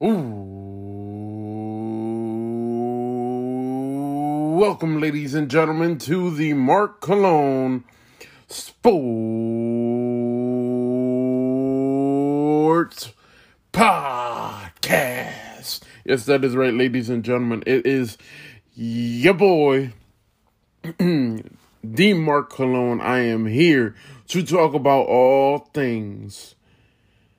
Ooh. Welcome, ladies and gentlemen, to the Mark Cologne Sports Podcast. Yes, that is right, ladies and gentlemen. It is your boy, the Mark Cologne. I am here to talk about all things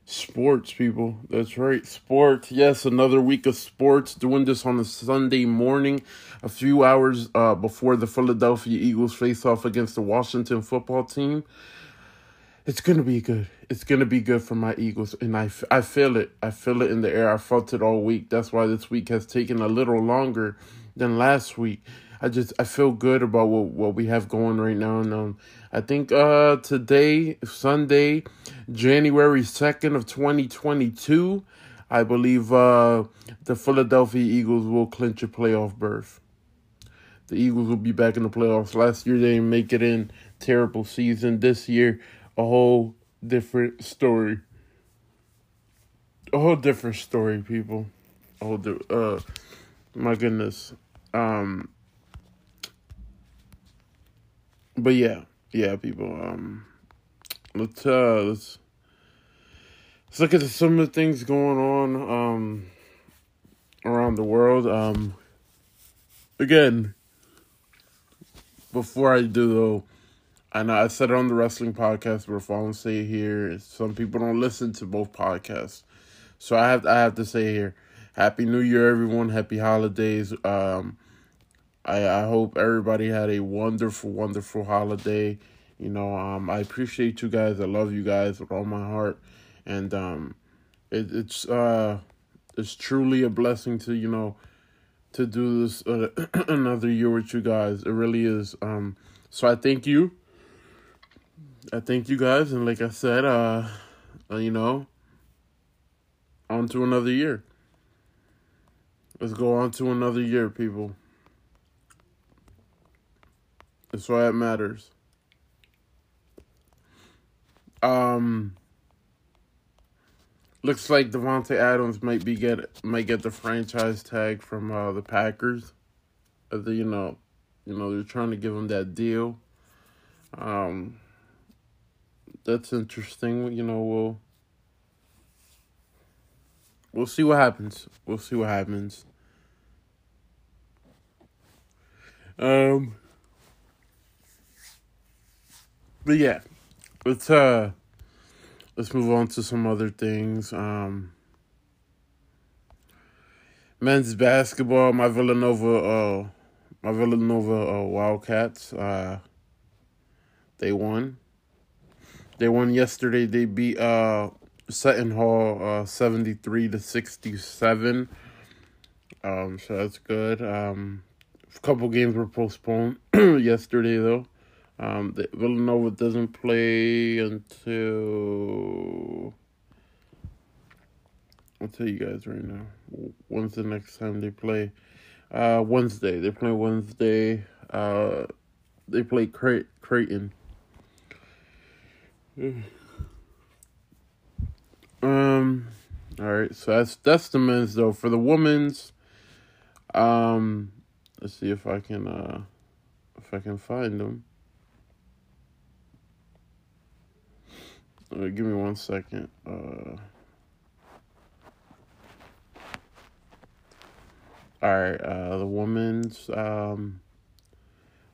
Sports, people. That's right. Sports. Yes, another week of sports. Doing this on a Sunday morning, a few hours uh, before the Philadelphia Eagles face off against the Washington football team. It's going to be good. It's going to be good for my Eagles. And I, I feel it. I feel it in the air. I felt it all week. That's why this week has taken a little longer than last week. I just I feel good about what, what we have going right now. And um, I think uh today, Sunday, January second of twenty twenty two, I believe uh the Philadelphia Eagles will clinch a playoff berth. The Eagles will be back in the playoffs. Last year they didn't make it in. Terrible season. This year, a whole different story. A whole different story, people. A whole di- uh my goodness. Um but yeah, yeah, people. Um, let's uh, let's let's look at some of the things going on um around the world. Um, again, before I do though, I know I said it on the wrestling podcast, I don't say here, some people don't listen to both podcasts, so I have I have to say here, Happy New Year, everyone. Happy holidays. Um I, I hope everybody had a wonderful, wonderful holiday. You know, um, I appreciate you guys. I love you guys with all my heart, and um, it, it's uh, it's truly a blessing to you know, to do this uh, another year with you guys. It really is. Um, so I thank you. I thank you guys, and like I said, uh, uh you know, on to another year. Let's go on to another year, people. That's why it matters. Um, looks like Davante Adams might be get might get the franchise tag from uh, the Packers. Uh, the, you know, you know they're trying to give him that deal. Um, that's interesting. You know, we'll we'll see what happens. We'll see what happens. Um. But yeah, let's uh let's move on to some other things. Um men's basketball, my Villanova uh my Villanova uh, Wildcats uh they won. They won yesterday. They beat uh Seton Hall uh 73 to 67. Um so that's good. Um a couple games were postponed yesterday though. Um, the, Villanova doesn't play until. I'll tell you guys right now. When's the next time they play? Uh, Wednesday. They play Wednesday. Uh, they play Cray- Creighton. um. All right. So that's that's the men's though. For the women's, um, let's see if I can uh, if I can find them. Give me one second. Uh, all right, uh, the women's um,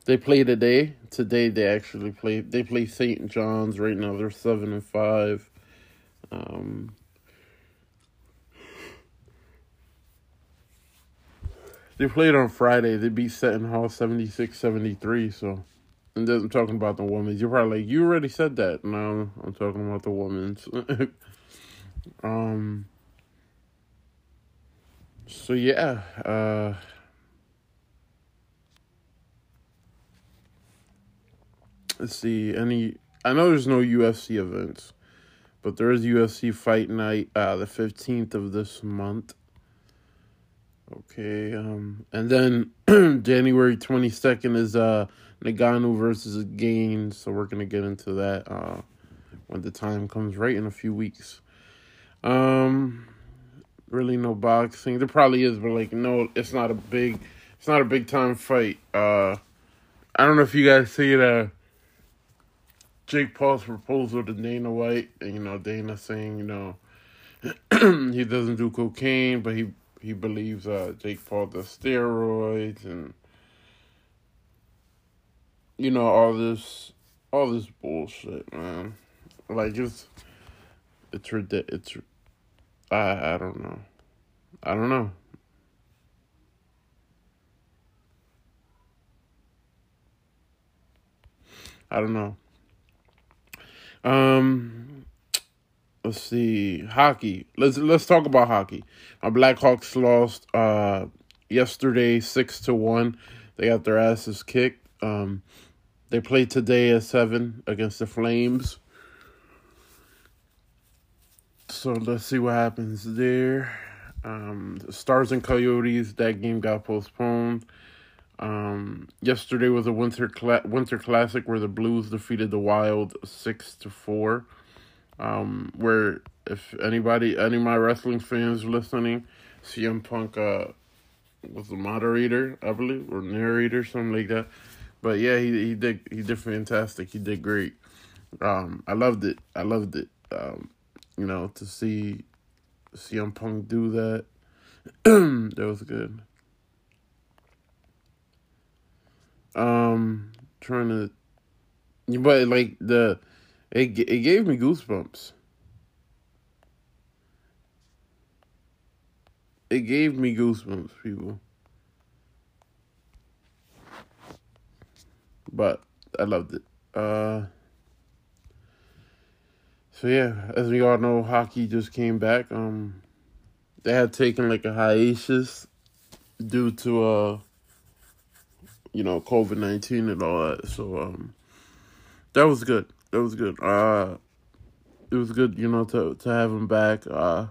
they play today. Today they actually play. They play St. John's right now. They're seven and five. Um, they played on Friday. They beat Seton Hall 76-73, So. And I'm talking about the women's. You're probably like, you already said that. No, I'm talking about the women's. um. So yeah, uh. Let's see. Any? I know there's no UFC events, but there is UFC Fight Night, uh, the fifteenth of this month. Okay, um, and then January twenty second is uh Ngannou versus Gane, so we're gonna get into that uh, when the time comes right in a few weeks. Um, really no boxing. There probably is, but like no, it's not a big, it's not a big time fight. Uh, I don't know if you guys see the Jake Paul's proposal to Dana White, and you know Dana saying you know he doesn't do cocaine, but he he believes uh, Jake Paul does steroids and you know all this all this bullshit, man. Like it's it's ridiculous. It's I I don't know. I don't know. I don't know. Um, let's see hockey. Let's let's talk about hockey. My Blackhawks lost uh yesterday six to one. They got their asses kicked. Um, they play today at seven against the Flames. So let's see what happens there. Um, Stars and Coyotes. That game got postponed. Um, yesterday was a winter winter classic where the Blues defeated the Wild six to four. Um, where if anybody, any of my wrestling fans listening, CM Punk uh, was the moderator, I believe, or narrator, something like that. But yeah, he he did he did fantastic. He did great. Um, I loved it. I loved it. Um, you know, to see CM Punk do that, that was good. Um, trying to, but like the, it it gave me goosebumps. It gave me goosebumps, people. But I loved it. Uh, so yeah, as we all know, hockey just came back. Um, they had taken like a hiatus due to uh you know, COVID nineteen and all that. So um, that was good. That was good. Uh, it was good, you know, to to have him back. Uh,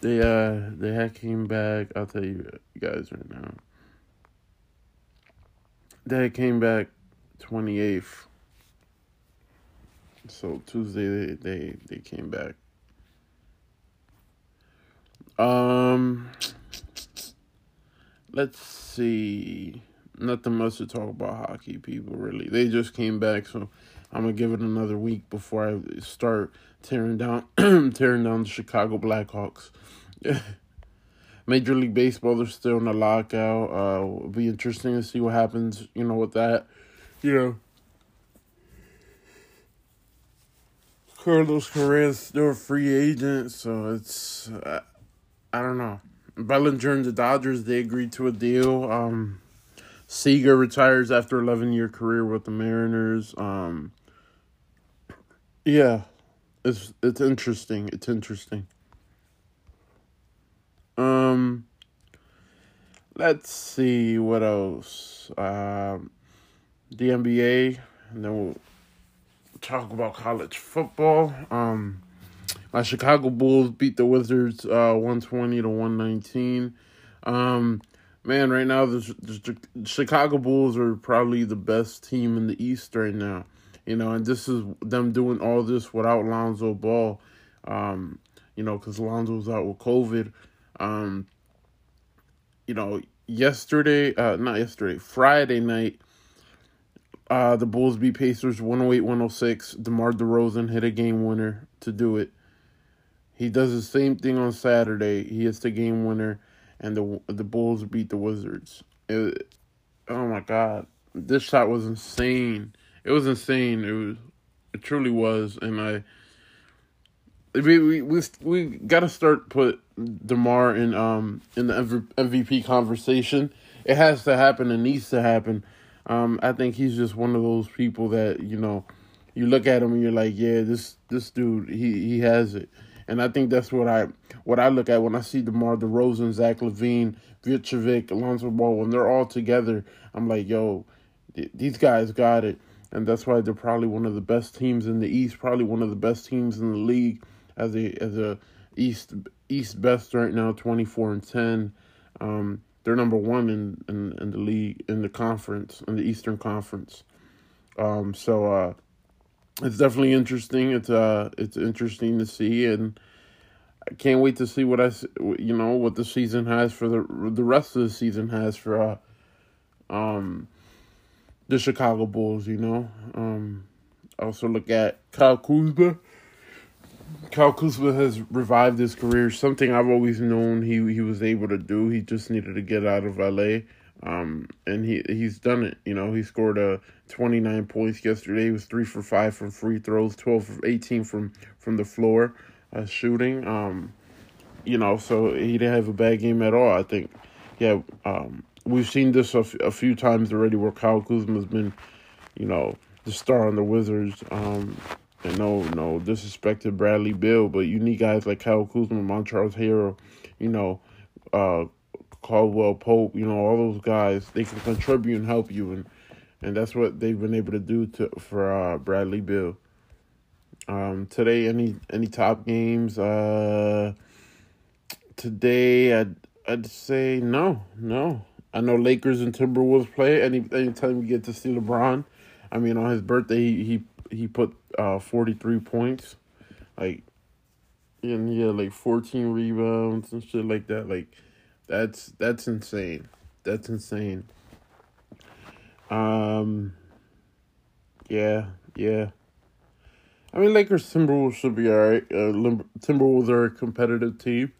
they uh they had came back. I'll tell you guys right now. They came back twenty eighth. So Tuesday they, they they came back. Um let's see. Nothing much to talk about hockey, people. Really, they just came back, so I'm gonna give it another week before I start tearing down, tearing down the Chicago Blackhawks. Major League Baseball, they're still in a lockout. Uh, it'll be interesting to see what happens. You know, with that, you know. Carlos Correa's still a free agent, so it's uh, I don't know. Bellinger and the Dodgers, they agreed to a deal. Um, Seager retires after 11 year career with the Mariners. Um, yeah, it's it's interesting. It's interesting. Um, let's see what else. Um, the NBA, and then we'll talk about college football. Um, my Chicago Bulls beat the Wizards uh, 120 to 119. Um, man, right now the, the Chicago Bulls are probably the best team in the East right now. You know, and this is them doing all this without Lonzo Ball. Um, you know, because Lonzo's out with COVID. Um, you know, yesterday, uh, not yesterday, Friday night, uh, the Bulls beat Pacers 108 106. DeMar DeRozan hit a game winner to do it. He does the same thing on Saturday. He hits the game winner, and the the Bulls beat the Wizards. It, oh my God, this shot was insane. It was insane. It was, it truly was, and I. We we we, we got to start put Demar in um in the MVP conversation. It has to happen. It needs to happen. Um, I think he's just one of those people that you know, you look at him and you're like, yeah, this this dude, he he has it. And I think that's what I what I look at when I see DeMar DeRozan, Zach LaVine, Vucevic, Alonzo Ball, when they're all together, I'm like, yo, th- these guys got it. And that's why they're probably one of the best teams in the East, probably one of the best teams in the league as a as a East East best right now, twenty four and ten. Um, they're number one in, in, in the league in the conference in the Eastern Conference. Um, so uh, it's definitely interesting. It's uh, it's interesting to see, and I can't wait to see what I, you know, what the season has for the the rest of the season has for uh, um, the Chicago Bulls. You know, um, also look at Kyle Kuzma. Kyle Kuzma has revived his career. Something I've always known he he was able to do. He just needed to get out of LA. Um, and he he's done it. You know, he scored uh, 29 points yesterday. He was three for five from free throws, 12 for 18 from from the floor, uh, shooting. Um, you know, so he didn't have a bad game at all. I think, yeah. Um, we've seen this a, f- a few times already where Kyle Kuzma's been, you know, the star on the Wizards. Um, and no, no disrespect to Bradley Beal, but you need guys like Kyle Kuzma, Montrezl Harrell, you know, uh, Caldwell Pope, you know, all those guys, they can contribute and help you, and and that's what they've been able to do to for uh, Bradley Beal. Um, today, any any top games? Uh, today, I'd I'd say no, no. I know Lakers and Timberwolves play. Any anytime you get to see LeBron, I mean, on his birthday, he he, he put uh forty three points, like, and yeah, like fourteen rebounds and shit like that. Like, that's that's insane. That's insane. Um. Yeah, yeah. I mean, Lakers Timberwolves should be alright. Uh, Timberwolves are a competitive team,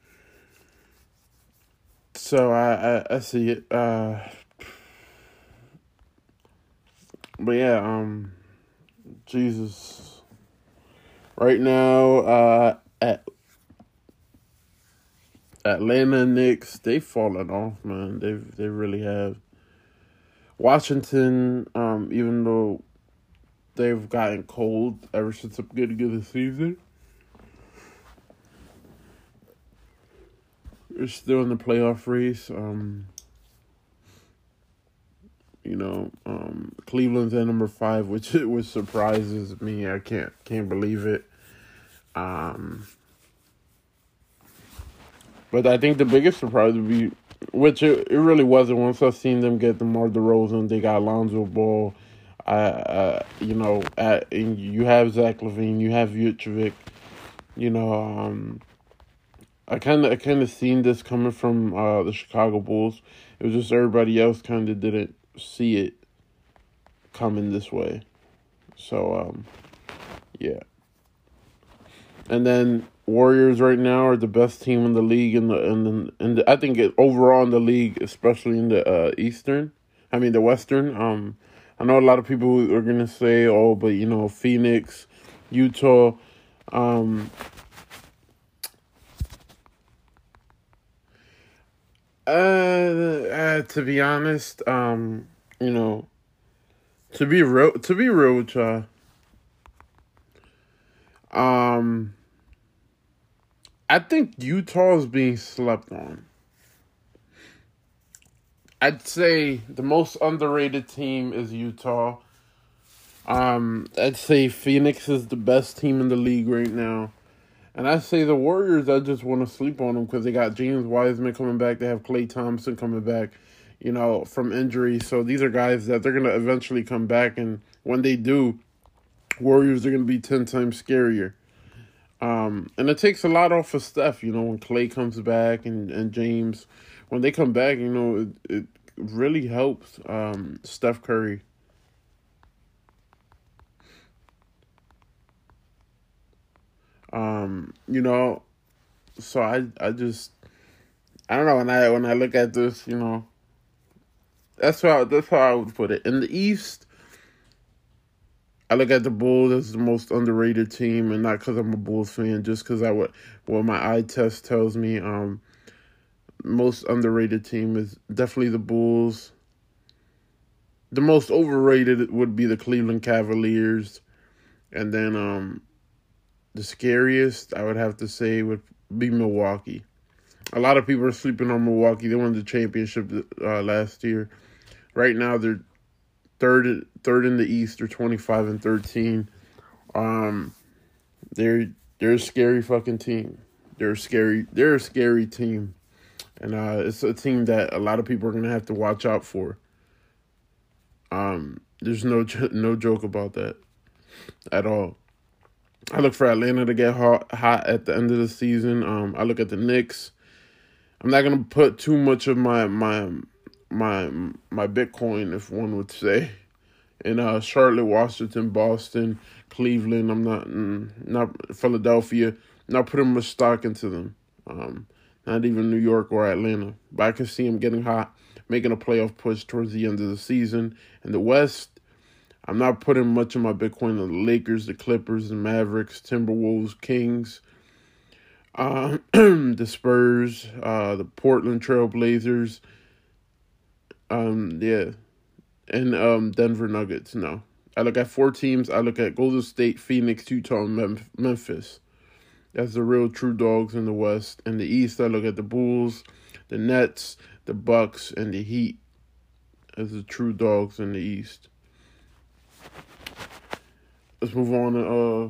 so I I, I see it. Uh, but yeah, um, Jesus. Right now, uh, at Atlanta Knicks, they've fallen off, man. They they really have. Washington, um, even though they've gotten cold ever since the beginning of the season, they're still in the playoff race. Um, you know, um, Cleveland's at number five, which which surprises me. I can't can't believe it. Um, but I think the biggest surprise would be, which it, it really wasn't once I seen them get the DeMar DeRozan, they got Lonzo Ball. I, uh, you know, at, and you have Zach LaVine, you have Vucevic, you know, um, I kind of I kind of seen this coming from uh, the Chicago Bulls. It was just everybody else kind of didn't see it coming this way. So um, yeah. And then Warriors right now are the best team in the league in the in the, in I think it, overall in the league, especially in the uh, Eastern. I mean the Western. Um, I know a lot of people are gonna say, "Oh, but you know, Phoenix, Utah." Um, uh, uh, to be honest, um, you know, to be real, to be real with y'all, um, I think Utah is being slept on. I'd say the most underrated team is Utah. Um, I'd say Phoenix is the best team in the league right now. And I say the Warriors, I just want to sleep on them because they got James Wiseman coming back. They have Klay Thompson coming back, you know, from injury. So these are guys that they're going to eventually come back. And when they do, Warriors are going to be 10 times scarier. Um, and it takes a lot off of Steph, you know, when Klay comes back and, and James, when they come back, you know, it, it really helps um, Steph Curry. Um, you know, so I I just I don't know when I when I look at this, you know, that's how that's how I would put it. In the East, I look at the Bulls as the most underrated team, and not because I'm a Bulls fan, just because I would what my eye test tells me. Um, most underrated team is definitely the Bulls. The most overrated would be the Cleveland Cavaliers, and then um, the scariest I would have to say would be Milwaukee. A lot of people are sleeping on Milwaukee. They won the championship uh, last year. Right now, they're third third in the East They're twenty five and thirteen. Um, they're they're a scary fucking team. They're scary. They're a scary team, and uh, it's a team that a lot of people are gonna have to watch out for. Um, there's no no joke about that. at all. I look for Atlanta to get hot, hot at the end of the season. Um, I look at the Knicks. I'm not gonna put too much of my my my my Bitcoin, if one would say, in uh, Charlotte, Washington, Boston, Cleveland. I'm not not Philadelphia. Not putting much stock into them. Um, not even New York or Atlanta. But I can see them getting hot, making a playoff push towards the end of the season. In the West, I'm not putting much of my Bitcoin the Lakers, the Clippers, the Mavericks, Timberwolves, Kings, uh, the Spurs, uh, the Portland Trailblazers, um, yeah, and um, Denver Nuggets. No, I look at four teams. I look at Golden State, Phoenix, Utah, and Memphis. That's the real true dogs in the West. In the East, I look at the Bulls, the Nets, the Bucks, and the Heat as the true dogs in the East let's move on to uh,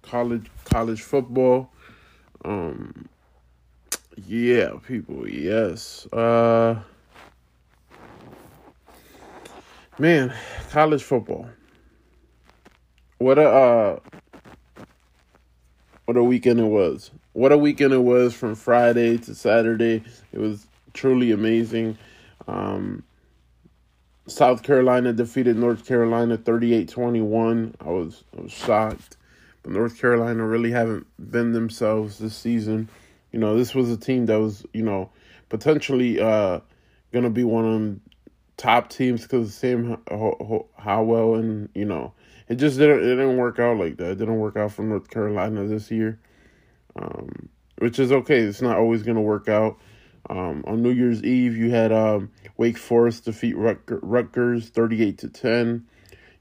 college college football. Um, yeah, people, yes. Uh, man, college football. What a uh, what a weekend it was. What a weekend it was from Friday to Saturday. It was truly amazing. Um, South Carolina defeated North Carolina 38-21. I was I was shocked. But North Carolina really haven't been themselves this season. You know, this was a team that was, you know, potentially uh going to be one of top teams because Sam Howell and, you know, it just didn't it didn't work out like that. It didn't work out for North Carolina this year. Um, which is okay. It's not always going to work out. Um, on New Year's Eve, you had um, Wake Forest defeat Rutgers 38 to 10.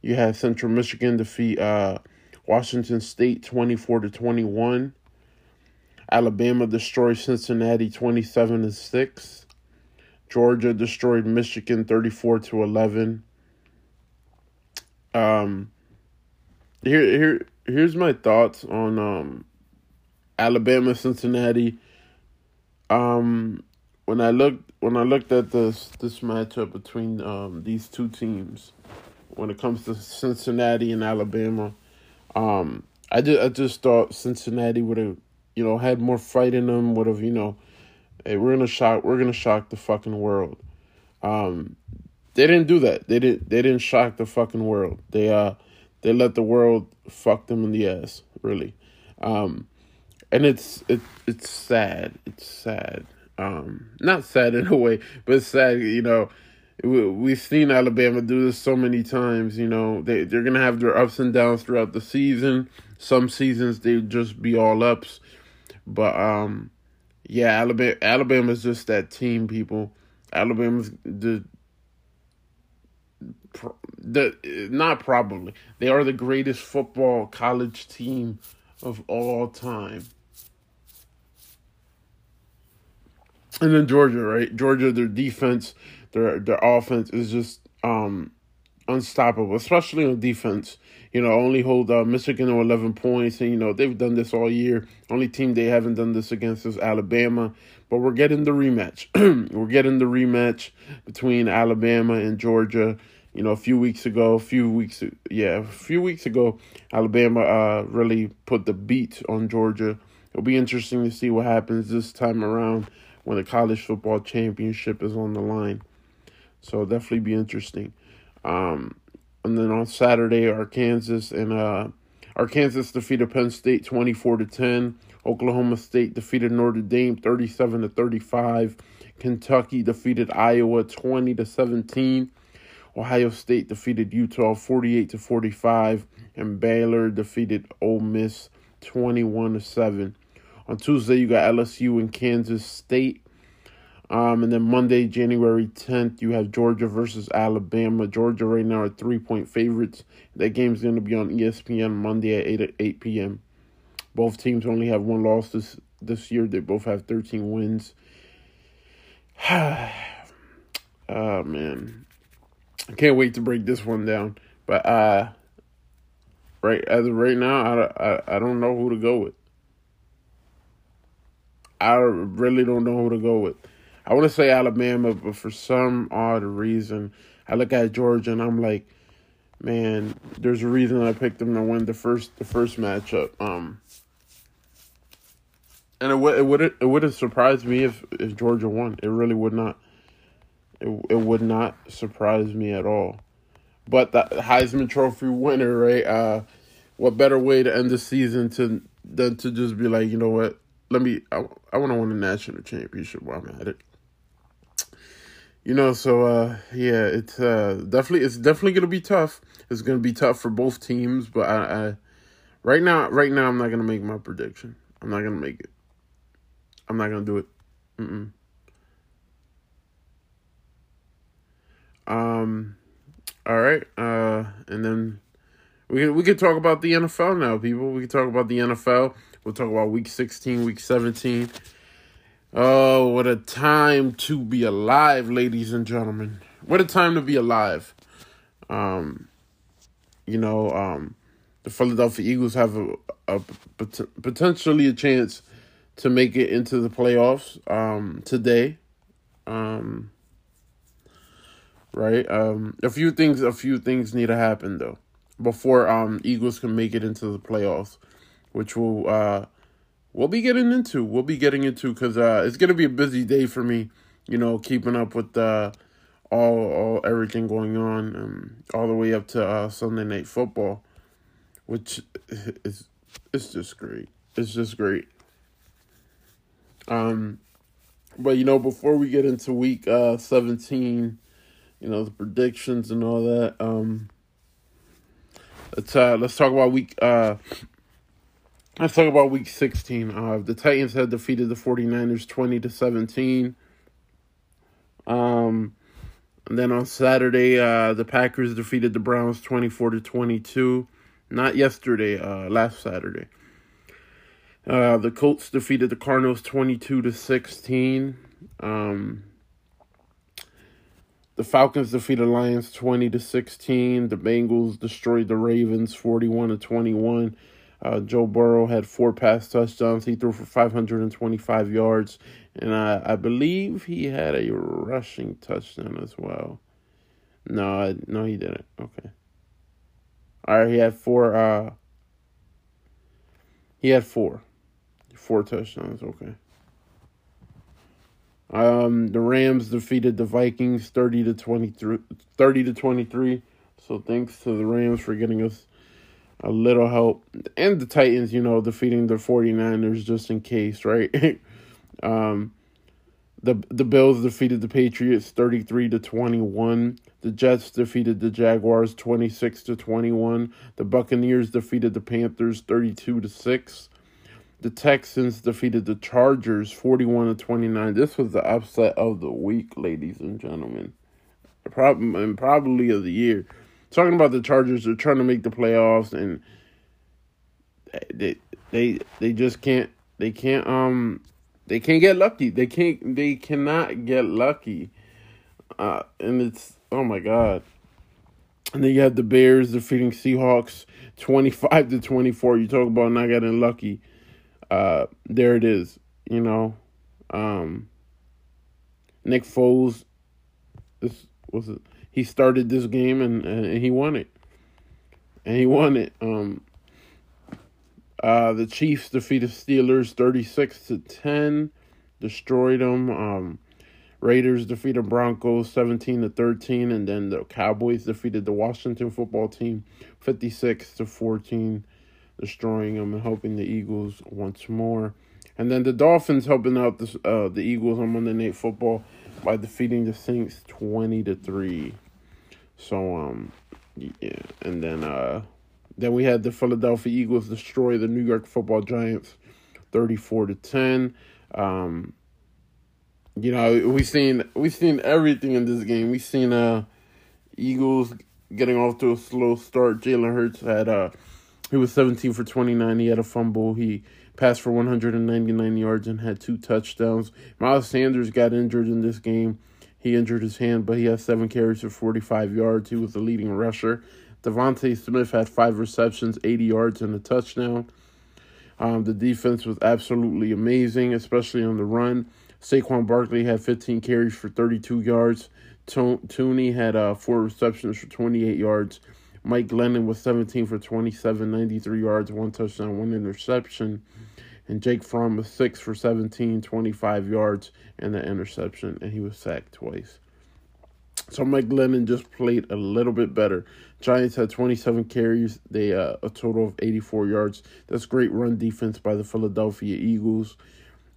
You had Central Michigan defeat uh, Washington State 24 to 21. Alabama destroyed Cincinnati 27 to 6. Georgia destroyed Michigan 34 to 11. Um here here here's my thoughts on um Alabama Cincinnati. Um when I looked when I looked at this this matchup between um, these two teams, when it comes to Cincinnati and Alabama, um, I just I just thought Cincinnati would have you know had more fight in them. Would have you know, hey, we're gonna shock we're gonna shock the fucking world. Um, they didn't do that. They didn't they didn't shock the fucking world. They uh they let the world fuck them in the ass. Really. Um, and it's it, it's sad. It's sad um, not sad in a way, but sad. You know, we've seen Alabama do this so many times. You know, they they're gonna have their ups and downs throughout the season. Some seasons they just be all ups, but um, yeah, Alabama Alabama's just that team. People, Alabama's the the not probably they are the greatest football college team of all time. And then Georgia, right? Georgia, their defense, their their offense is just um unstoppable, especially on defense. You know, only hold uh, Michigan to eleven points, and you know they've done this all year. Only team they haven't done this against is Alabama, but we're getting the rematch. we're getting the rematch between Alabama and Georgia. You know, a few weeks ago, a few weeks, yeah, a few weeks ago, Alabama uh, really put the beat on Georgia. It'll be interesting to see what happens this time around when the college football championship is on the line. So definitely be interesting. Um, and then on Saturday, Arkansas and uh, Arkansas defeated Penn State twenty four to ten. Oklahoma State defeated Notre Dame thirty seven to thirty five. Kentucky defeated Iowa twenty to seventeen. Ohio State defeated Utah 48 to 45 and Baylor defeated Ole Miss 21 to 7. On Tuesday, you got LSU and Kansas State. Um, and then Monday, January 10th, you have Georgia versus Alabama. Georgia right now are three point favorites. That game's going to be on ESPN Monday at 8 at 8 p.m. Both teams only have one loss this this year. They both have 13 wins. oh man, I can't wait to break this one down. But uh, right as of right now, I, I I don't know who to go with. I really don't know who to go with. I want to say Alabama, but for some odd reason, I look at Georgia and I'm like, man, there's a reason I picked them to win the first the first matchup. Um, and it would it would it would have surprised me if if Georgia won. It really would not. It it would not surprise me at all. But the Heisman Trophy winner, right? Uh, what better way to end the season to than to just be like, you know what? Let me. I, I want to win a national championship while I'm at it. You know, so uh, yeah, it's uh, definitely it's definitely gonna be tough. It's gonna be tough for both teams, but I, I right now, right now, I'm not gonna make my prediction. I'm not gonna make it. I'm not gonna do it. Mm-mm. Um. All right. Uh. And then we can we can talk about the NFL now, people. We can talk about the NFL. We'll talk about Week 16, Week 17. Oh, what a time to be alive, ladies and gentlemen. What a time to be alive. Um, you know, um, the Philadelphia Eagles have a, a potentially a chance to make it into the playoffs um, today. Um, right? Um, a few things, a few things need to happen though before um Eagles can make it into the playoffs, which will uh we'll be getting into. We'll be getting into because uh it's gonna be a busy day for me. You know, keeping up with uh all all everything going on, um, all the way up to uh, Sunday night football, which is it's just great. It's just great. Um, but you know, before we get into week uh seventeen, you know the predictions and all that. Um, let's uh let's talk about week uh. Let's talk about week 16. Uh, the Titans had defeated the 49ers 20 to 17. Um, and then on Saturday, uh, the Packers defeated the Browns 24 to 22. Not yesterday, uh, last Saturday. Uh, the Colts defeated the Cardinals 22 to 16. Um, the Falcons defeated Lions 20 to 16. The Bengals destroyed the Ravens 41 to 21. Uh, Joe Burrow had four pass touchdowns. He threw for 525 yards, and I, I believe he had a rushing touchdown as well. No, I, no, he didn't. Okay. All right, he had four. Uh, he had four, four touchdowns. Okay. Um, the Rams defeated the Vikings 30 to 23 30 to 23. So thanks to the Rams for getting us a little help and the Titans, you know, defeating the 49ers just in case, right? um the the Bills defeated the Patriots 33 to 21. The Jets defeated the Jaguars 26 to 21. The Buccaneers defeated the Panthers 32 to 6. The Texans defeated the Chargers 41 to 29. This was the upset of the week, ladies and gentlemen. Problem and probably of the year. Talking about the Chargers, they're trying to make the playoffs and they they they just can't they can't um they can't get lucky. They can't they cannot get lucky. Uh and it's oh my god. And then you have the Bears defeating Seahawks 25 to 24. You talk about not getting lucky uh, there it is. You know, um, Nick Foles. This was it. He started this game and, and he won it, and he won it. Um, uh, the Chiefs defeated Steelers thirty six to ten, destroyed them. Um, Raiders defeated Broncos 17 to 13 and then the Cowboys defeated the Washington football team 56 to 14 destroying them and helping the Eagles once more. And then the Dolphins helping out the uh, the Eagles on Monday Night Football by defeating the Saints twenty to three. So um yeah, and then uh then we had the Philadelphia Eagles destroy the New York Football Giants thirty four to ten. Um you know, we've seen we've seen everything in this game. We've seen uh Eagles getting off to a slow start. Jalen Hurts had uh he was 17 for 29. He had a fumble. He passed for 199 yards and had two touchdowns. Miles Sanders got injured in this game. He injured his hand, but he had seven carries for 45 yards. He was the leading rusher. DeVonta Smith had five receptions, 80 yards, and a touchdown. Um, the defense was absolutely amazing, especially on the run. Saquon Barkley had 15 carries for 32 yards. Toney had uh, four receptions for 28 yards. Mike Glennon was 17 for 27, 93 yards, one touchdown, one interception. And Jake Fromm was 6 for 17, 25 yards, and the interception, and he was sacked twice. So Mike Glennon just played a little bit better. Giants had 27 carries, they uh, a total of 84 yards. That's great run defense by the Philadelphia Eagles.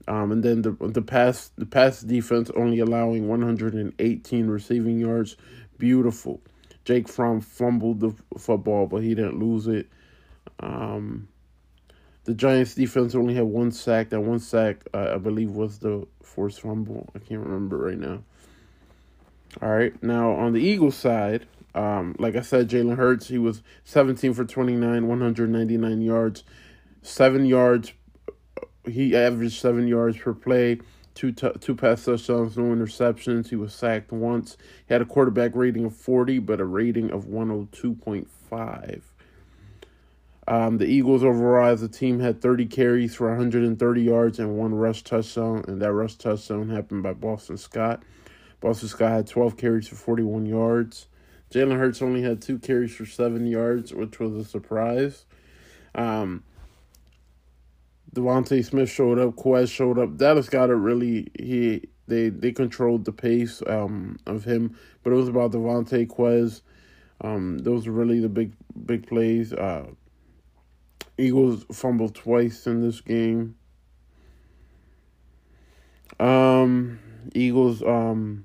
Um, and then the the pass the pass defense only allowing 118 receiving yards. Beautiful. Jake Fromm fumbled the football, but he didn't lose it. Um, the Giants defense only had one sack. That one sack, uh, I believe, was the forced fumble. I can't remember right now. All right, now on the Eagles side, um, like I said, Jalen Hurts, he was 17 for 29, 199 yards, seven yards. He averaged seven yards per play, two t- two pass touchdowns, no interceptions. He was sacked once. He had a quarterback rating of 40, but a rating of 102.5. Um, the Eagles overall as a team had 30 carries for 130 yards and one rush touchdown, and that rush touchdown happened by Boston Scott. Boston Scott had 12 carries for 41 yards. Jalen Hurts only had two carries for seven yards, which was a surprise. Um, DeVonta Smith showed up. Quez showed up. Dallas Goedert really. He they they controlled the pace um, of him, but it was about Devontae Quez. Um, those were really the big big plays. Uh, Eagles fumbled twice in this game. Um, Eagles um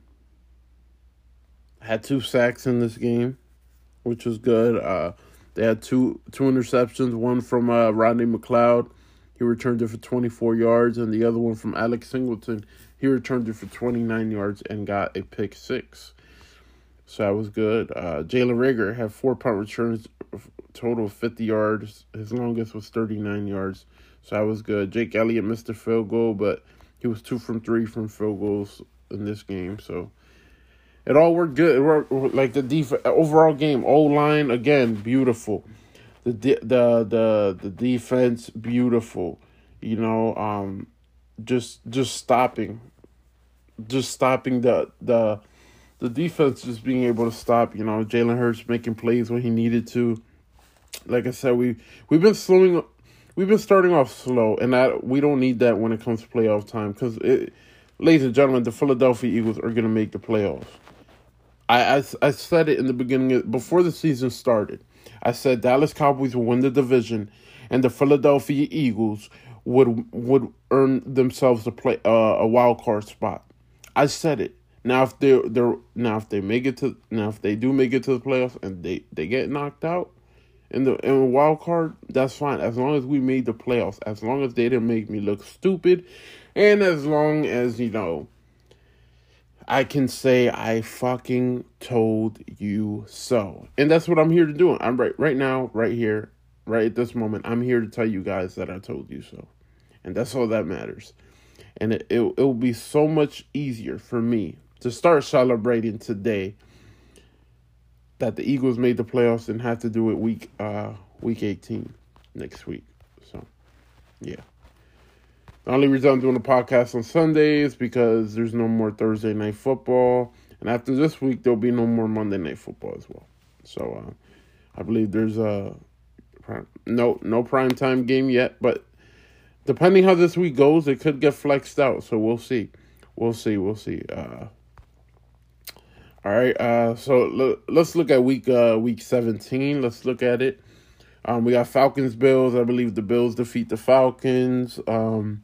had two sacks in this game, which was good. Uh, they had two two interceptions, one from uh, Rodney McLeod. He returned it for 24 yards, and the other one from Alex Singleton. He returned it for 29 yards and got a pick six. So that was good. Uh, Jalen Reagor had four punt returns, total of 50 yards. His longest was 39 yards. So that was good. Jake Elliott missed a field goal, but he was two from three from field goals in this game. So it all worked good. It worked, like the def- overall game, O line again beautiful. The de- the the the defense beautiful. You know, um, just just stopping, just stopping the the the defense just being able to stop. You know, Jalen Hurts making plays when he needed to. Like I said, we we've been slowing. We've been starting off slow, and that we don't need that when it comes to playoff time. Because, ladies and gentlemen, the Philadelphia Eagles are going to make the playoffs. I, I, I said it in the beginning of, before the season started. I said Dallas Cowboys will win the division, and the Philadelphia Eagles would would earn themselves a play uh, a wild card spot. I said it. Now if they they're now if they make it to now if they do make it to the playoffs and they they get knocked out in the in the wild card, that's fine as long as we made the playoffs. As long as they didn't make me look stupid, and as long as you know I can say I fucking told you so. And that's what I'm here to do. I'm right right now, right here, right at this moment. I'm here to tell you guys that I told you so. And that's all that matters. And it it will be so much easier for me to start celebrating today that the Eagles made the playoffs and have to do it week uh week 18 next week. So, yeah. The only reason I'm doing a podcast on Sundays because there's no more Thursday night football, and after this week there'll be no more Monday night football as well. So uh, I believe there's a no no prime time game yet, but depending how this week goes, it could get flexed out. So we'll see, we'll see, we'll see. Uh, all right, uh, so l- let's look at week uh, week 17. Let's look at it. Um, we got Falcons Bills. I believe the Bills defeat the Falcons. Um,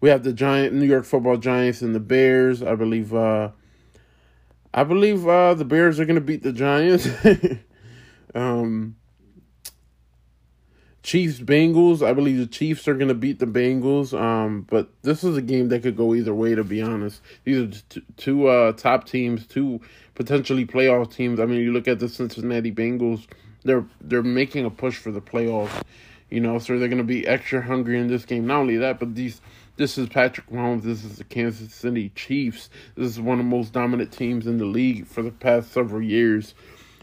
we have the Giant New York Football Giants and the Bears. I believe. Uh, I believe uh, the Bears are going to beat the Giants. um, Chiefs Bengals. I believe the Chiefs are going to beat the Bengals. Um, but this is a game that could go either way. To be honest, these are two, two uh, top teams, two potentially playoff teams. I mean, you look at the Cincinnati Bengals. They're they're making a push for the playoffs. You know, so they're going to be extra hungry in this game. Not only that, but these this is Patrick Mahomes. This is the Kansas City Chiefs. This is one of the most dominant teams in the league for the past several years.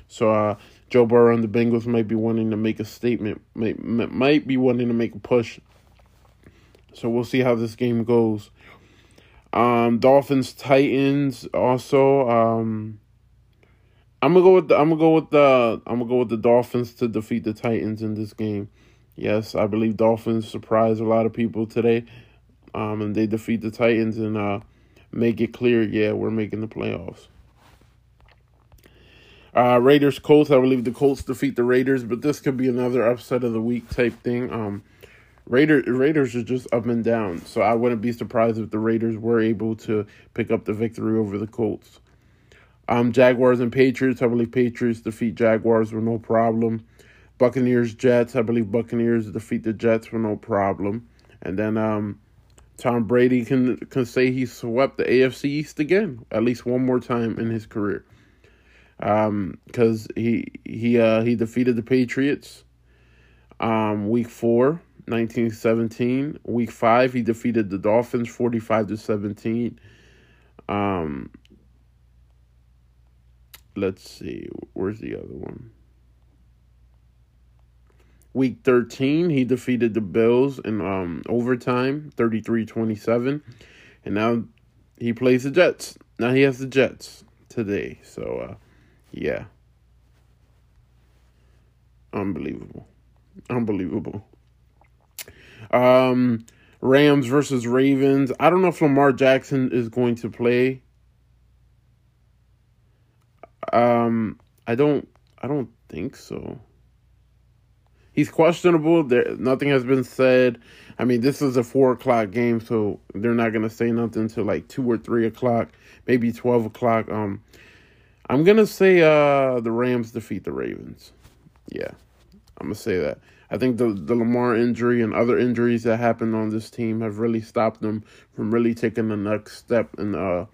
So uh, Joe Burrow and the Bengals might be wanting to make a statement, might, might be wanting to make a push. So we'll see how this game goes. Um, Dolphins Titans also. Um, I'm gonna go with the, I'm gonna go with the I'm gonna go with the Dolphins to defeat the Titans in this game. Yes, I believe Dolphins surprise a lot of people today, um, and they defeat the Titans and uh, make it clear, yeah, we're making the playoffs. Uh, Raiders Colts. I believe the Colts defeat the Raiders, but this could be another upset of the week type thing. Um, Raider, Raiders are just up and down, so I wouldn't be surprised if the Raiders were able to pick up the victory over the Colts. Um, Jaguars and Patriots. I believe Patriots defeat Jaguars with no problem. Buccaneers Jets. I believe Buccaneers defeat the Jets with no problem. And then um, Tom Brady can can say he swept the AFC East again, at least one more time in his career. Um, because he he uh he defeated the Patriots. Um, week four. 1917. Week five, he defeated the Dolphins 45 to 17. Um, let's see, where's the other one? Week 13, he defeated the Bills in um, overtime 33 27. And now he plays the Jets. Now he has the Jets today. So, uh, yeah. Unbelievable. Unbelievable. Um, Rams versus Ravens. I don't know if Lamar Jackson is going to play. Um, I don't. I don't think so. He's questionable. There, nothing has been said. I mean, this is a four o'clock game, so they're not gonna say nothing until like two or three o'clock, maybe twelve o'clock. Um, I'm gonna say uh the Rams defeat the Ravens. Yeah, I'm gonna say that. I think the the Lamar injury and other injuries that happened on this team have really stopped them from really taking the next step and uh,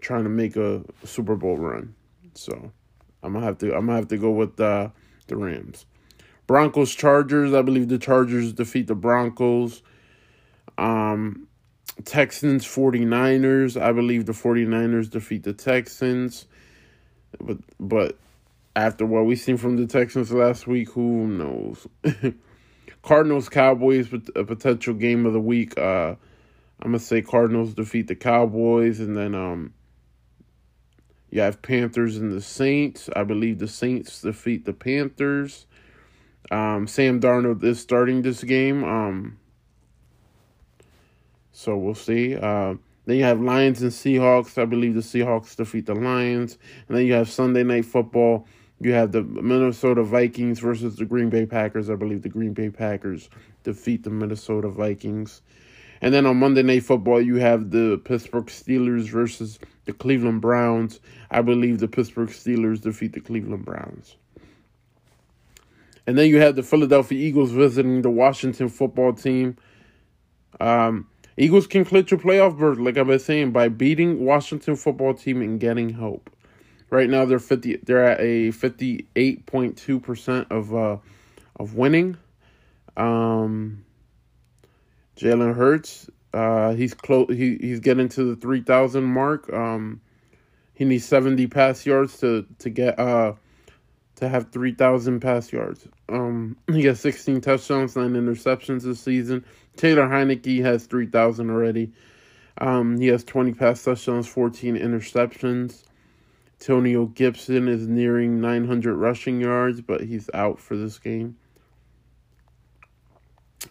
trying to make a Super Bowl run. So I'm gonna have to I'm gonna have to go with uh, the Rams. Broncos Chargers. I believe the Chargers defeat the Broncos. Um, Texans 49ers. I believe the 49ers defeat the Texans. But but after what we seen from the Texans last week, who knows? Cardinals Cowboys a potential game of the week. Uh, I'm gonna say Cardinals defeat the Cowboys, and then um, you have Panthers and the Saints. I believe the Saints defeat the Panthers. Um, Sam Darnold is starting this game. Um, so we'll see. Uh, then you have Lions and Seahawks. I believe the Seahawks defeat the Lions. And then you have Sunday Night Football. You have the Minnesota Vikings versus the Green Bay Packers. I believe the Green Bay Packers defeat the Minnesota Vikings. And then on Monday Night Football, you have the Pittsburgh Steelers versus the Cleveland Browns. I believe the Pittsburgh Steelers defeat the Cleveland Browns. And then you have the Philadelphia Eagles visiting the Washington football team. Um, Eagles can clinch a playoff berth, like I've been saying, by beating Washington football team and getting hope. Right now they're fifty. They're at a fifty eight point two percent of uh of winning. Um, Jalen Hurts, uh, he's close. He he's getting to the three thousand mark. Um, he needs seventy pass yards to to get uh to have three thousand pass yards. Um, he has sixteen touchdowns, nine interceptions this season. Taylor Heinicke has three thousand already. Um, he has twenty pass touchdowns, fourteen interceptions. Antonio Gibson is nearing 900 rushing yards, but he's out for this game.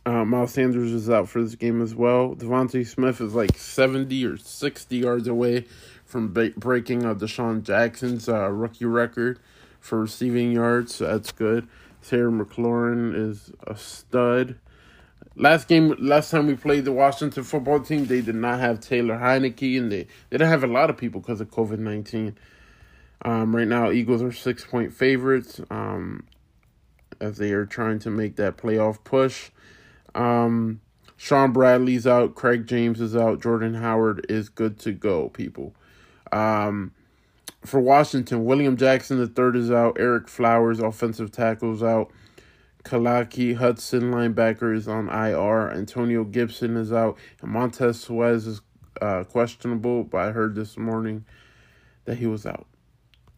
Uh, Miles Sanders is out for this game as well. DeVonta Smith is like 70 or 60 yards away from ba- breaking uh, DeSean Jackson's uh, rookie record for receiving yards. So that's good. Terry McLaurin is a stud. Last game, last time we played the Washington football team, they did not have Taylor Heinicke, and they, they didn't have a lot of people because of COVID 19. Um, right now, Eagles are six point favorites um, as they are trying to make that playoff push. Um, Shaun Bradley's out, Craig James is out, Jordan Howard is good to go, people. Um, for Washington, William Jackson the third is out, Ereck Flowers, offensive tackles out, Khaleke Hudson, linebacker, is on IR, Antonio Gibson is out, and Montez Sweat is uh, questionable, but I heard this morning that he was out.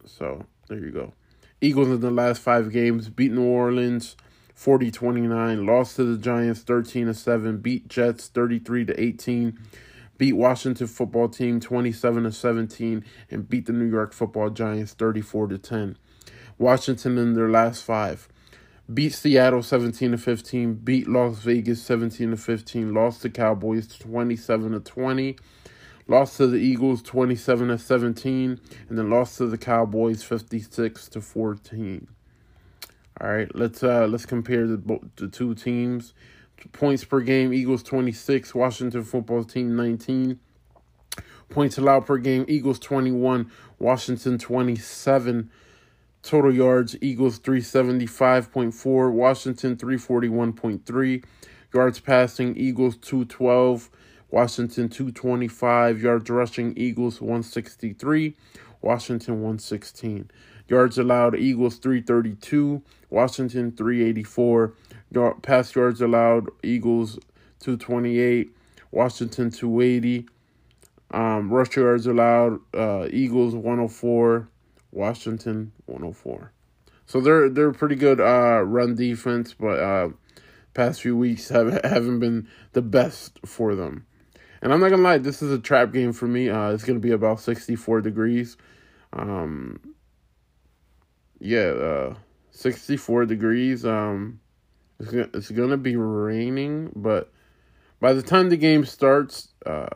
So there you go. Eagles in the last five games beat New Orleans 40 29, lost to the Giants 13 7, beat Jets 33 to 18, beat Washington football team 27 to 17, and beat the New York football Giants 34 to 10. Washington in their last five. Beat Seattle 17 to 15, beat Las Vegas 17 to 15, lost to Cowboys 27 to 20, lost to the Eagles 27 to 17, and then lost to the Cowboys 56 to 14. All right, let's uh let's compare the the two teams. Points per game: Eagles twenty six, Washington football team nineteen. Points allowed per game: Eagles twenty one, Washington twenty seven. Total yards: Eagles three seventy five point four, Washington three forty one point three. Yards passing: Eagles two twelve, Washington two twenty five. Yards rushing: Eagles one sixty three, Washington one sixteen. Yards allowed: Eagles three thirty two. Washington 384. Yard, pass yards allowed, Eagles 228. Washington 280. Um, rush yards allowed, uh, Eagles 104. Washington 104. So they're they're pretty good uh, run defense, but uh, past few weeks have haven't been the best for them. And I'm not gonna lie, this is a trap game for me. Uh, it's gonna be about 64 degrees. Um, yeah, uh, 64 degrees. Um, it's gonna, it's gonna be raining, but by the time the game starts, uh,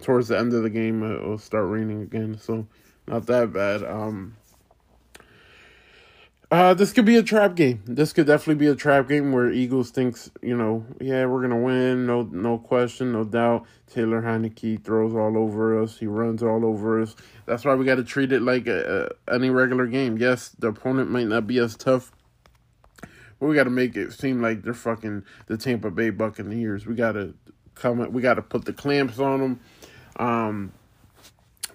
towards the end of the game, it'll start raining again. So not that bad. Um, uh, this could be a trap game. This could definitely be a trap game where Eagles thinks, you know, yeah, we're gonna win, no, no question, no doubt. Taylor Heinicke throws all over us. He runs all over us. That's why we got to treat it like a, a, any regular game. Yes, the opponent might not be as tough, but we got to make it seem like they're fucking the Tampa Bay Buccaneers. We got to come. We got to put the clamps on them. Um,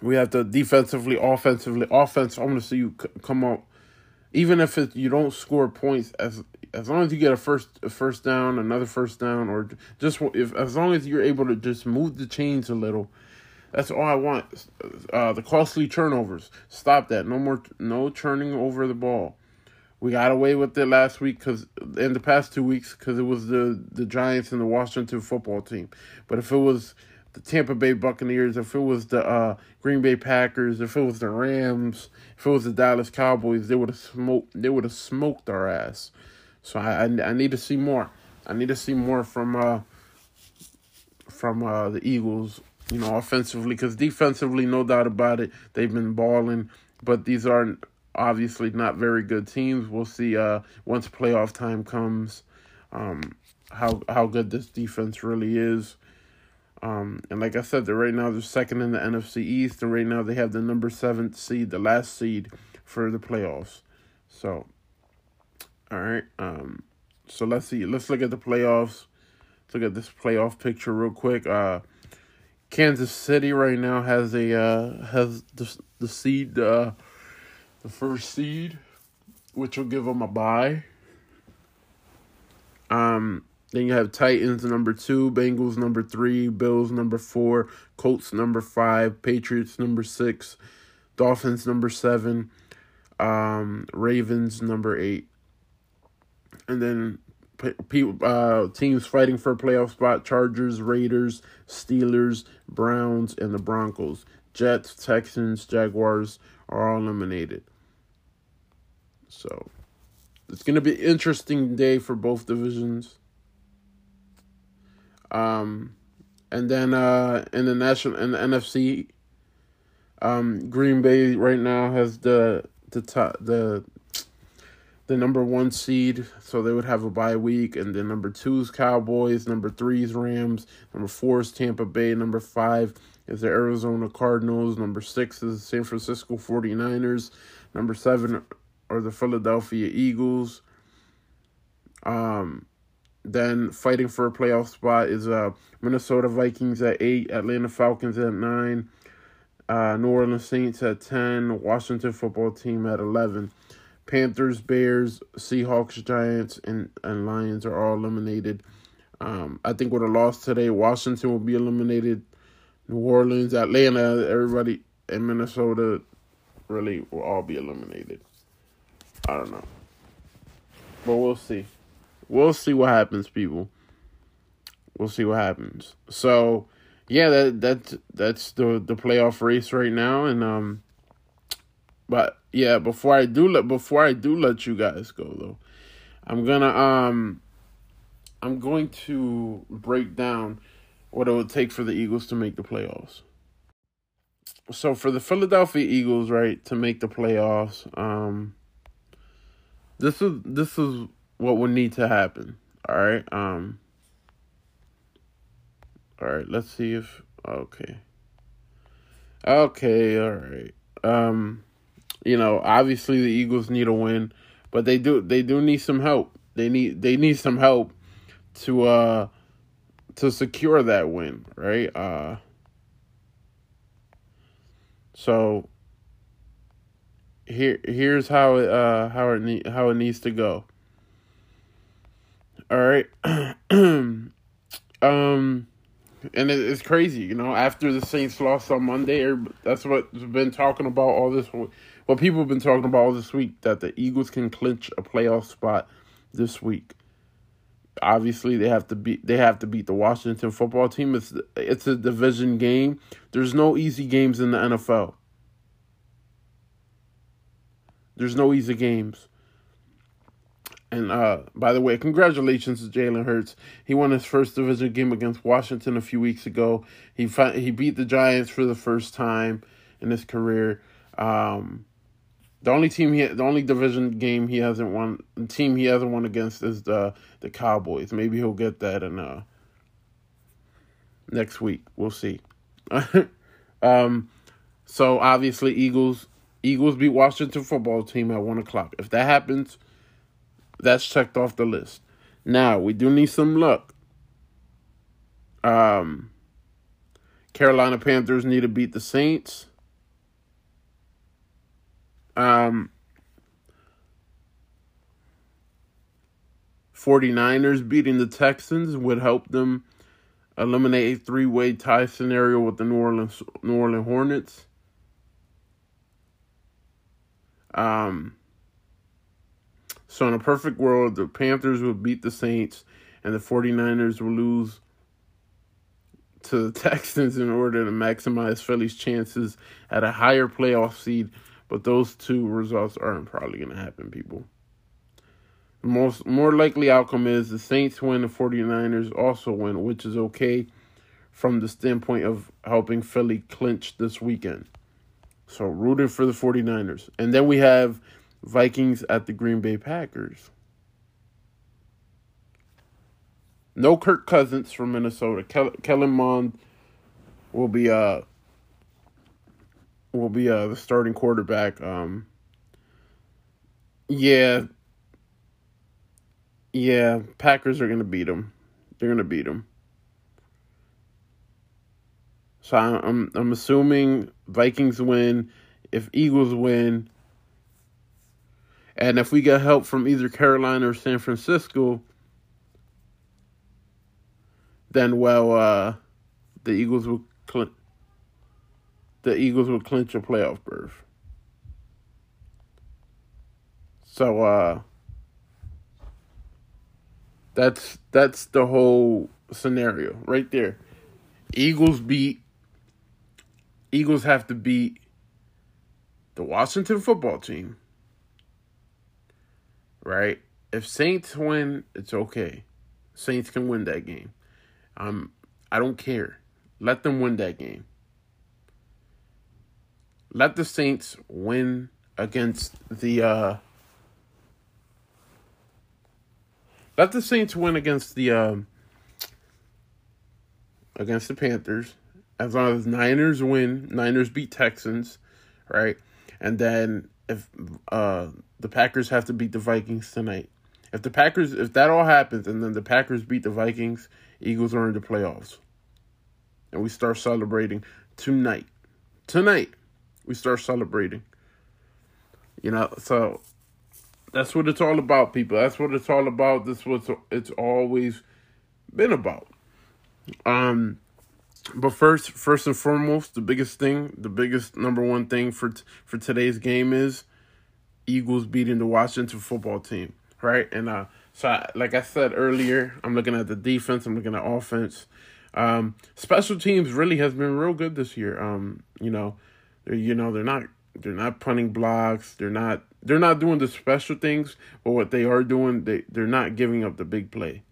we have to defensively, offensively, offense. I'm gonna see you come out even if it, you don't score points as as long as you get a first a first down, another first down, or just if as long as you're able to just move the chains a little, that's all I want. Uh, the costly turnovers, stop that. No more, no turning over the ball. We got away with it last week because in the past two weeks because it was the the Giants and the Washington football team. But if it was the Tampa Bay Buccaneers, if it was the uh, Green Bay Packers, if it was the Rams, if it was the Dallas Cowboys, they would have smoked. They would have smoked our ass. So I, I, I need to see more. I need to see more from uh from uh the Eagles. You know, offensively, because defensively, no doubt about it, they've been balling. But these are obviously not very good teams. We'll see uh once playoff time comes, um how how good this defense really is. Um, and like I said, they're right now they're second in the NFC East, and right now they have the number seven seed, the last seed for the playoffs. So, all right. Um, so let's see. Let's look at the playoffs. Let's look at this playoff picture real quick. Uh, Kansas City right now has a uh, has the the seed uh, the first seed, which will give them a bye. Um, then you have Titans number two, Bengals number three, Bills number four, Colts number five, Patriots number six, Dolphins number seven, um, Ravens number eight. And then uh, teams fighting for a playoff spot Chargers, Raiders, Steelers, Browns, and the Broncos. Jets, Texans, Jaguars are all eliminated. So it's going to be interesting day for both divisions. Um, and then uh, in the national in the NFC, um, Green Bay right now has the the top the the number one seed, so they would have a bye week, and then number two is Cowboys, number three is Rams, number four is Tampa Bay, number five is the Arizona Cardinals, number six is the San Francisco 49ers, number seven are the Philadelphia Eagles. Um, then fighting for a playoff spot is uh, Minnesota Vikings at eight, Atlanta Falcons at nine, uh, New Orleans Saints at ten, Washington Football Team at eleven. Panthers, Bears, Seahawks, Giants, and, and Lions are all eliminated. Um, I think with a loss today, Washington will be eliminated. New Orleans, Atlanta, everybody in Minnesota really will all be eliminated. I don't know. But we'll see we'll see what happens, people. We'll see what happens. So, yeah, that that's that's the the playoff race right now, and um, but yeah, before I do let before I do let you guys go though, I'm gonna um I'm going to break down what it would take for the Eagles to make the playoffs. So for the Philadelphia Eagles, right, to make the playoffs, um this is this is what would need to happen. All right. Um All right, let's see if okay. Okay, all right. Um you know, obviously the Eagles need a win, but they do they do need some help. They need they need some help to uh to secure that win, right? Uh so here here's how it uh how it ne- how it needs to go. All right. um and it, it's crazy, you know, after the Saints lost on Monday, that's what's been talking about all this what people have been talking about all this week that the Eagles can clinch a playoff spot this week. Obviously, they have to beat they have to beat the Washington football team. It's it's a division game. There's no easy games in the NFL. There's no easy games. And uh, by the way, congratulations to Jalen Hurts. He won his first division game against Washington a few weeks ago. He he beat the Giants for the first time in his career. Um, the only team he, the only division game he hasn't won, team he hasn't won against is the the Cowboys. Maybe he'll get that in uh next week. We'll see. um, so obviously Eagles Eagles beat Washington football team at one o'clock. If that happens, that's checked off the list. Now we do need some luck. Um, Carolina Panthers need to beat the Saints. Um, 49ers beating the Texans would help them eliminate a three-way tie scenario with the New Orleans New Orleans Hornets. Um, so in a perfect world, the Panthers would beat the Saints and the 49ers will lose to the Texans in order to maximize Philly's chances at a higher playoff seed but those two results aren't probably going to happen, people. The most more likely outcome is the Saints win, the 49ers also win, which is okay from the standpoint of helping Philly clinch this weekend. So rooting for the 49ers. And then we have Vikings at the Green Bay Packers. No Kirk Cousins from Minnesota. Kel- Kellen Mond will be uh will be uh, the starting quarterback. Um, yeah, yeah, Packers are gonna beat them. They're gonna beat them. So I'm I'm assuming Vikings win. If Eagles win, and if we get help from either Carolina or San Francisco, then well, uh, the Eagles will cl- the Eagles would clinch a playoff berth. So uh that's that's the whole scenario right there. Eagles beat Eagles have to beat the Washington football team. Right? If Saints win, it's okay. Saints can win that game. Um I don't care. Let them win that game. Let the Saints win against the uh Let the Saints win against the um against the Panthers. As long as Niners win, Niners beat Texans, right? And then if uh the Packers have to beat the Vikings tonight. If the Packers if that all happens and then the Packers beat the Vikings, Eagles are in the playoffs. And we start celebrating tonight. Tonight we start celebrating. You know, so that's what it's all about, people. That's what it's all about. This what it's always been about. Um, but first, first and foremost, the biggest thing, the biggest number one thing for t- for today's game is Eagles beating the Washington football team, right? And uh, so I, like I said earlier, I'm looking at the defense. I'm looking at offense. Um, special teams really has been real good this year. Um, you know, they're you know, they're not they're not punting blocks. They're not they're not doing the special things, but what they are doing, they they're not giving up the big play.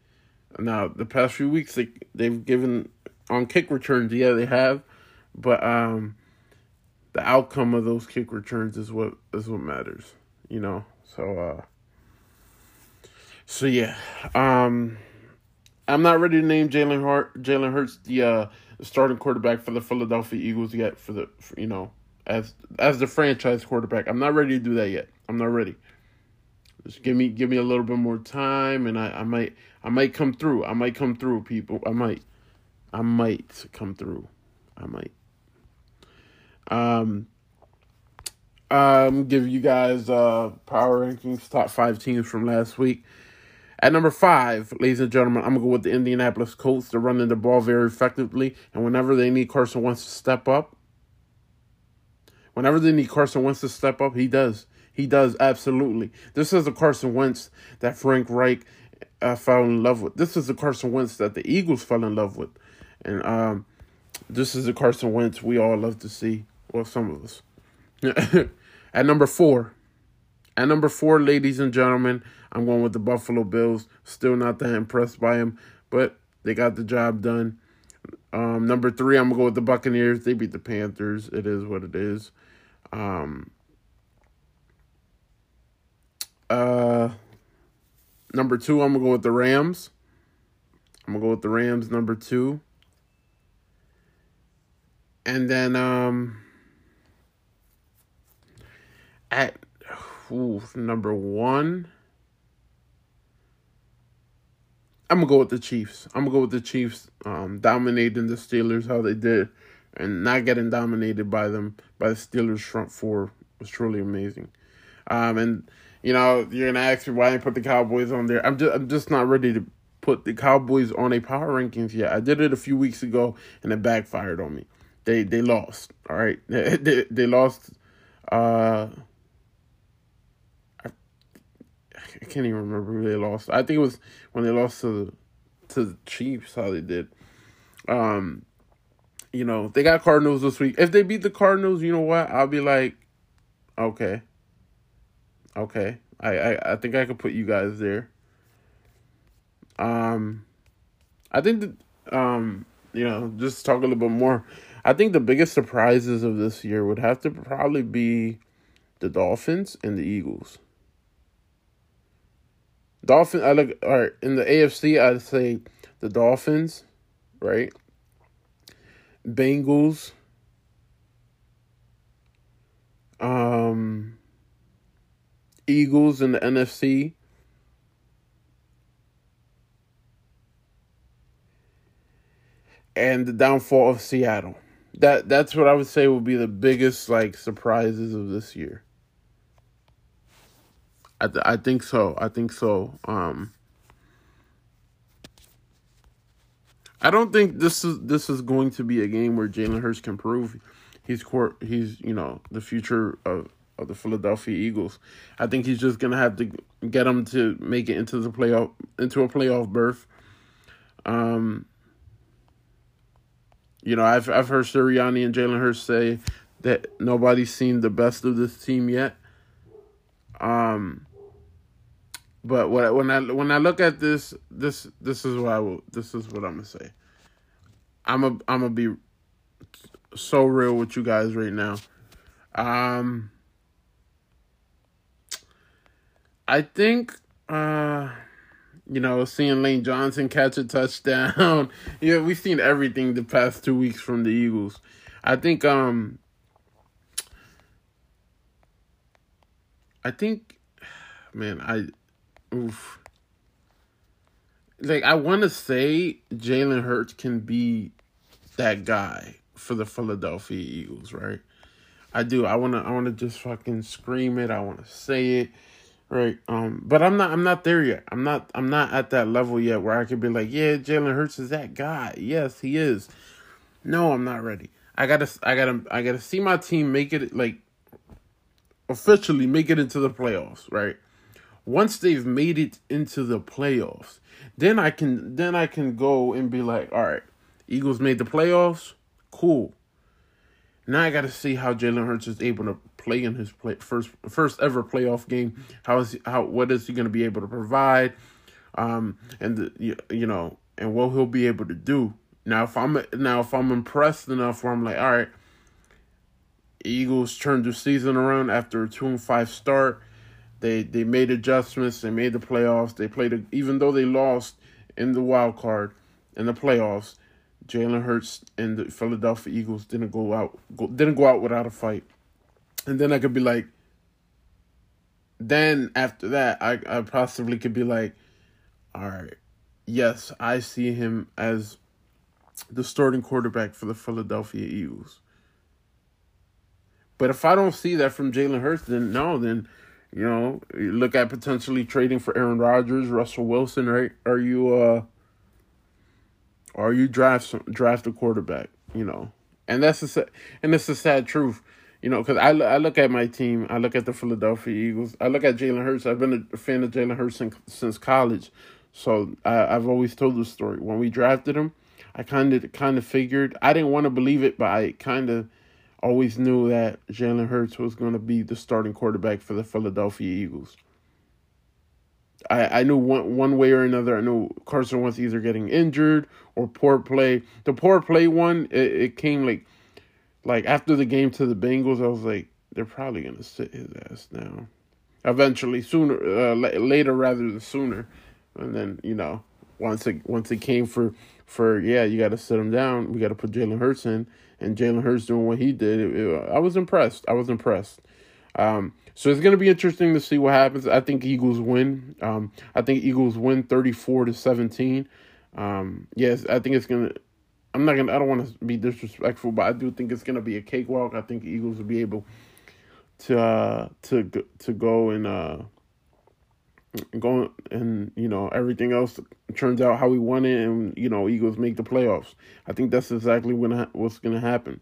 Now, the past few weeks they they've given on kick returns, yeah, they have, but um the outcome of those kick returns is what is what matters, you know. So uh so yeah. Um I'm not ready to name Jalen Hart Jalen Hurts the uh starting quarterback for the Philadelphia Eagles yet for the for, you know as as the franchise quarterback. I'm not ready to do that yet. I'm not ready. Just give me give me a little bit more time, and I, I might I might come through. I might come through, people. I might I might come through. I might. Um. Um, give you guys uh power rankings top five teams from last week. At number five, ladies and gentlemen, I'm gonna go with the Indianapolis Colts. They're running the ball very effectively, and whenever they need Carson Wentz to step up, whenever they need Carson Wentz to step up, he does. He does absolutely. This is the Carson Wentz that Frank Reich uh, fell in love with. This is the Carson Wentz that the Eagles fell in love with, and um, this is the Carson Wentz we all love to see. Well, some of us. At number four, at number four, ladies and gentlemen, I'm going with the Buffalo Bills. Still not that impressed by them, but they got the job done. Um, number three, I'm gonna go with the Buccaneers. They beat the Panthers. It is what it is. Um, uh, number two, I'm gonna go with the Rams. I'm gonna go with the Rams. Number two, and then um, at ooh, number one. I'm gonna go with the Chiefs. I'm gonna go with the Chiefs um, dominating the Steelers how they did, and not getting dominated by them by the Steelers front four was truly amazing. Um, and you know you're gonna ask me why I put the Cowboys on there. I'm just I'm just not ready to put the Cowboys on a power rankings yet. I did it a few weeks ago and it backfired on me. They they lost. All right, they they, they lost. Uh, I can't even remember who they lost. I think it was when they lost to to the Chiefs. How they did. Um, you know they got Cardinals this week. If they beat the Cardinals, you know what? I'll be like, okay, okay. I I, I think I could put you guys there. Um, I think that um, you know, just talk a little bit more. I think the biggest surprises of this year would have to probably be the Dolphins and the Eagles. Dolphin. I look. All right, in the AFC, I'd say the Dolphins, right? Bengals. Um. Eagles in the NFC. And the downfall of Seattle. That that's what I would say will be the biggest like surprises of this year. I th- I think so. I think so. Um, I don't think this is this is going to be a game where Jalen Hurts can prove he's court he's you know the future of of the Philadelphia Eagles. I think he's just gonna have to get them to make it into the playoff into a playoff berth. Um, you know, I've I've heard Sirianni and Jalen Hurts say that nobody's seen the best of this team yet. Um, but what when I when I look at this this this is what I will this is what I'm gonna say. I'm a I'm gonna be so real with you guys right now. Um, I think uh, you know, seeing Lane Johnson catch a touchdown. yeah, we've seen everything the past two weeks from the Eagles. I think um I think man, I oof. Like I want to say Jalen Hurts can be that guy for the Philadelphia Eagles, right? I do. I want to I want to just fucking scream it. I want to say it. Right. Um but I'm not I'm not there yet. I'm not I'm not at that level yet where I could be like, yeah, Jalen Hurts is that guy. Yes, he is. No, I'm not ready. I got to I got to I got to see my team make it like officially make it into the playoffs, right? once they've made it into the playoffs, then I can then I can go and be like, all right, Eagles made the playoffs, cool. Now I got to see how Jalen Hurts is able to play in his play, first first ever playoff game. How is he, how what is he going to be able to provide? Um, and the, you, you know, and what he'll be able to do. Now, if I'm now if I'm impressed enough, where I'm like, all right, Eagles turned the season around after a two and five start. They they made adjustments. They made the playoffs. They played a, even though they lost in the wild card in the playoffs. Jalen Hurts and the Philadelphia Eagles didn't go out go, didn't go out without a fight. And then I could be like, then after that, I I possibly could be like, all right, yes, I see him as the starting quarterback for the Philadelphia Eagles. But if I don't see that from Jalen Hurts, then no, then you know, you look at potentially trading for Aaron Rodgers, Russell Wilson, right? Are you uh or you draft draft a quarterback, you know? And that's the and that's the sad truth, you know, because I, I look at my team, I look at the Philadelphia Eagles, I look at Jalen Hurts. I've been a fan of Jalen Hurts since, since college, so I, I've always told the story. When we drafted him, I kind of kind of figured I didn't want to believe it, but I kind of always knew that Jalen Hurts was going to be the starting quarterback for the Philadelphia Eagles. I, I knew one one way or another. I knew Carson Wentz either getting injured or poor play. The poor play one, it, it came like like after the game to the Bengals. I was like, they're probably gonna sit his ass down. Eventually, sooner, uh, later rather than sooner. And then you know, once it once it came for for yeah, you got to sit him down. We got to put Jalen Hurts in, and Jalen Hurts doing what he did. It, it, I was impressed. I was impressed. Um, so it's gonna be interesting to see what happens. I think Eagles win. Um, I think Eagles win thirty four to seventeen. Um, yes, I think it's gonna. I'm not gonna. I don't want to be disrespectful, but I do think it's gonna be a cakewalk. I think Eagles will be able to uh, to to go and uh, go and you know everything else turns out how we want it, and you know Eagles make the playoffs. I think that's exactly when what's gonna happen.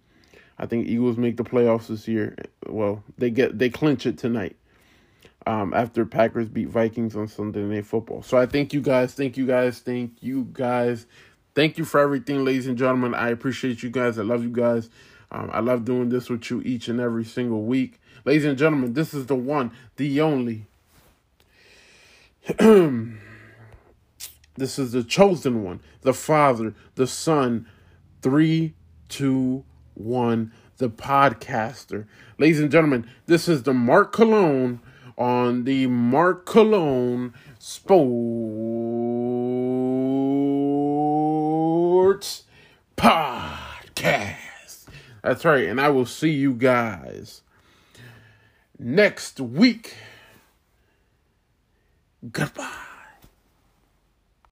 I think Eagles make the playoffs this year. Well, they get they clinch it tonight. Um, after Packers beat Vikings on Sunday Night Football. So I thank you guys. Thank you guys. Thank you guys. Thank you for everything, ladies and gentlemen. I appreciate you guys. I love you guys. Um, I love doing this with you each and every single week. Ladies and gentlemen, this is the one, the only. this is the chosen one, the Father, the Son, three, two, one, the podcaster. Ladies and gentlemen, this is the Mark Cologne on the Mark Cologne Sports Podcast. That's right, and I will see you guys next week. Goodbye.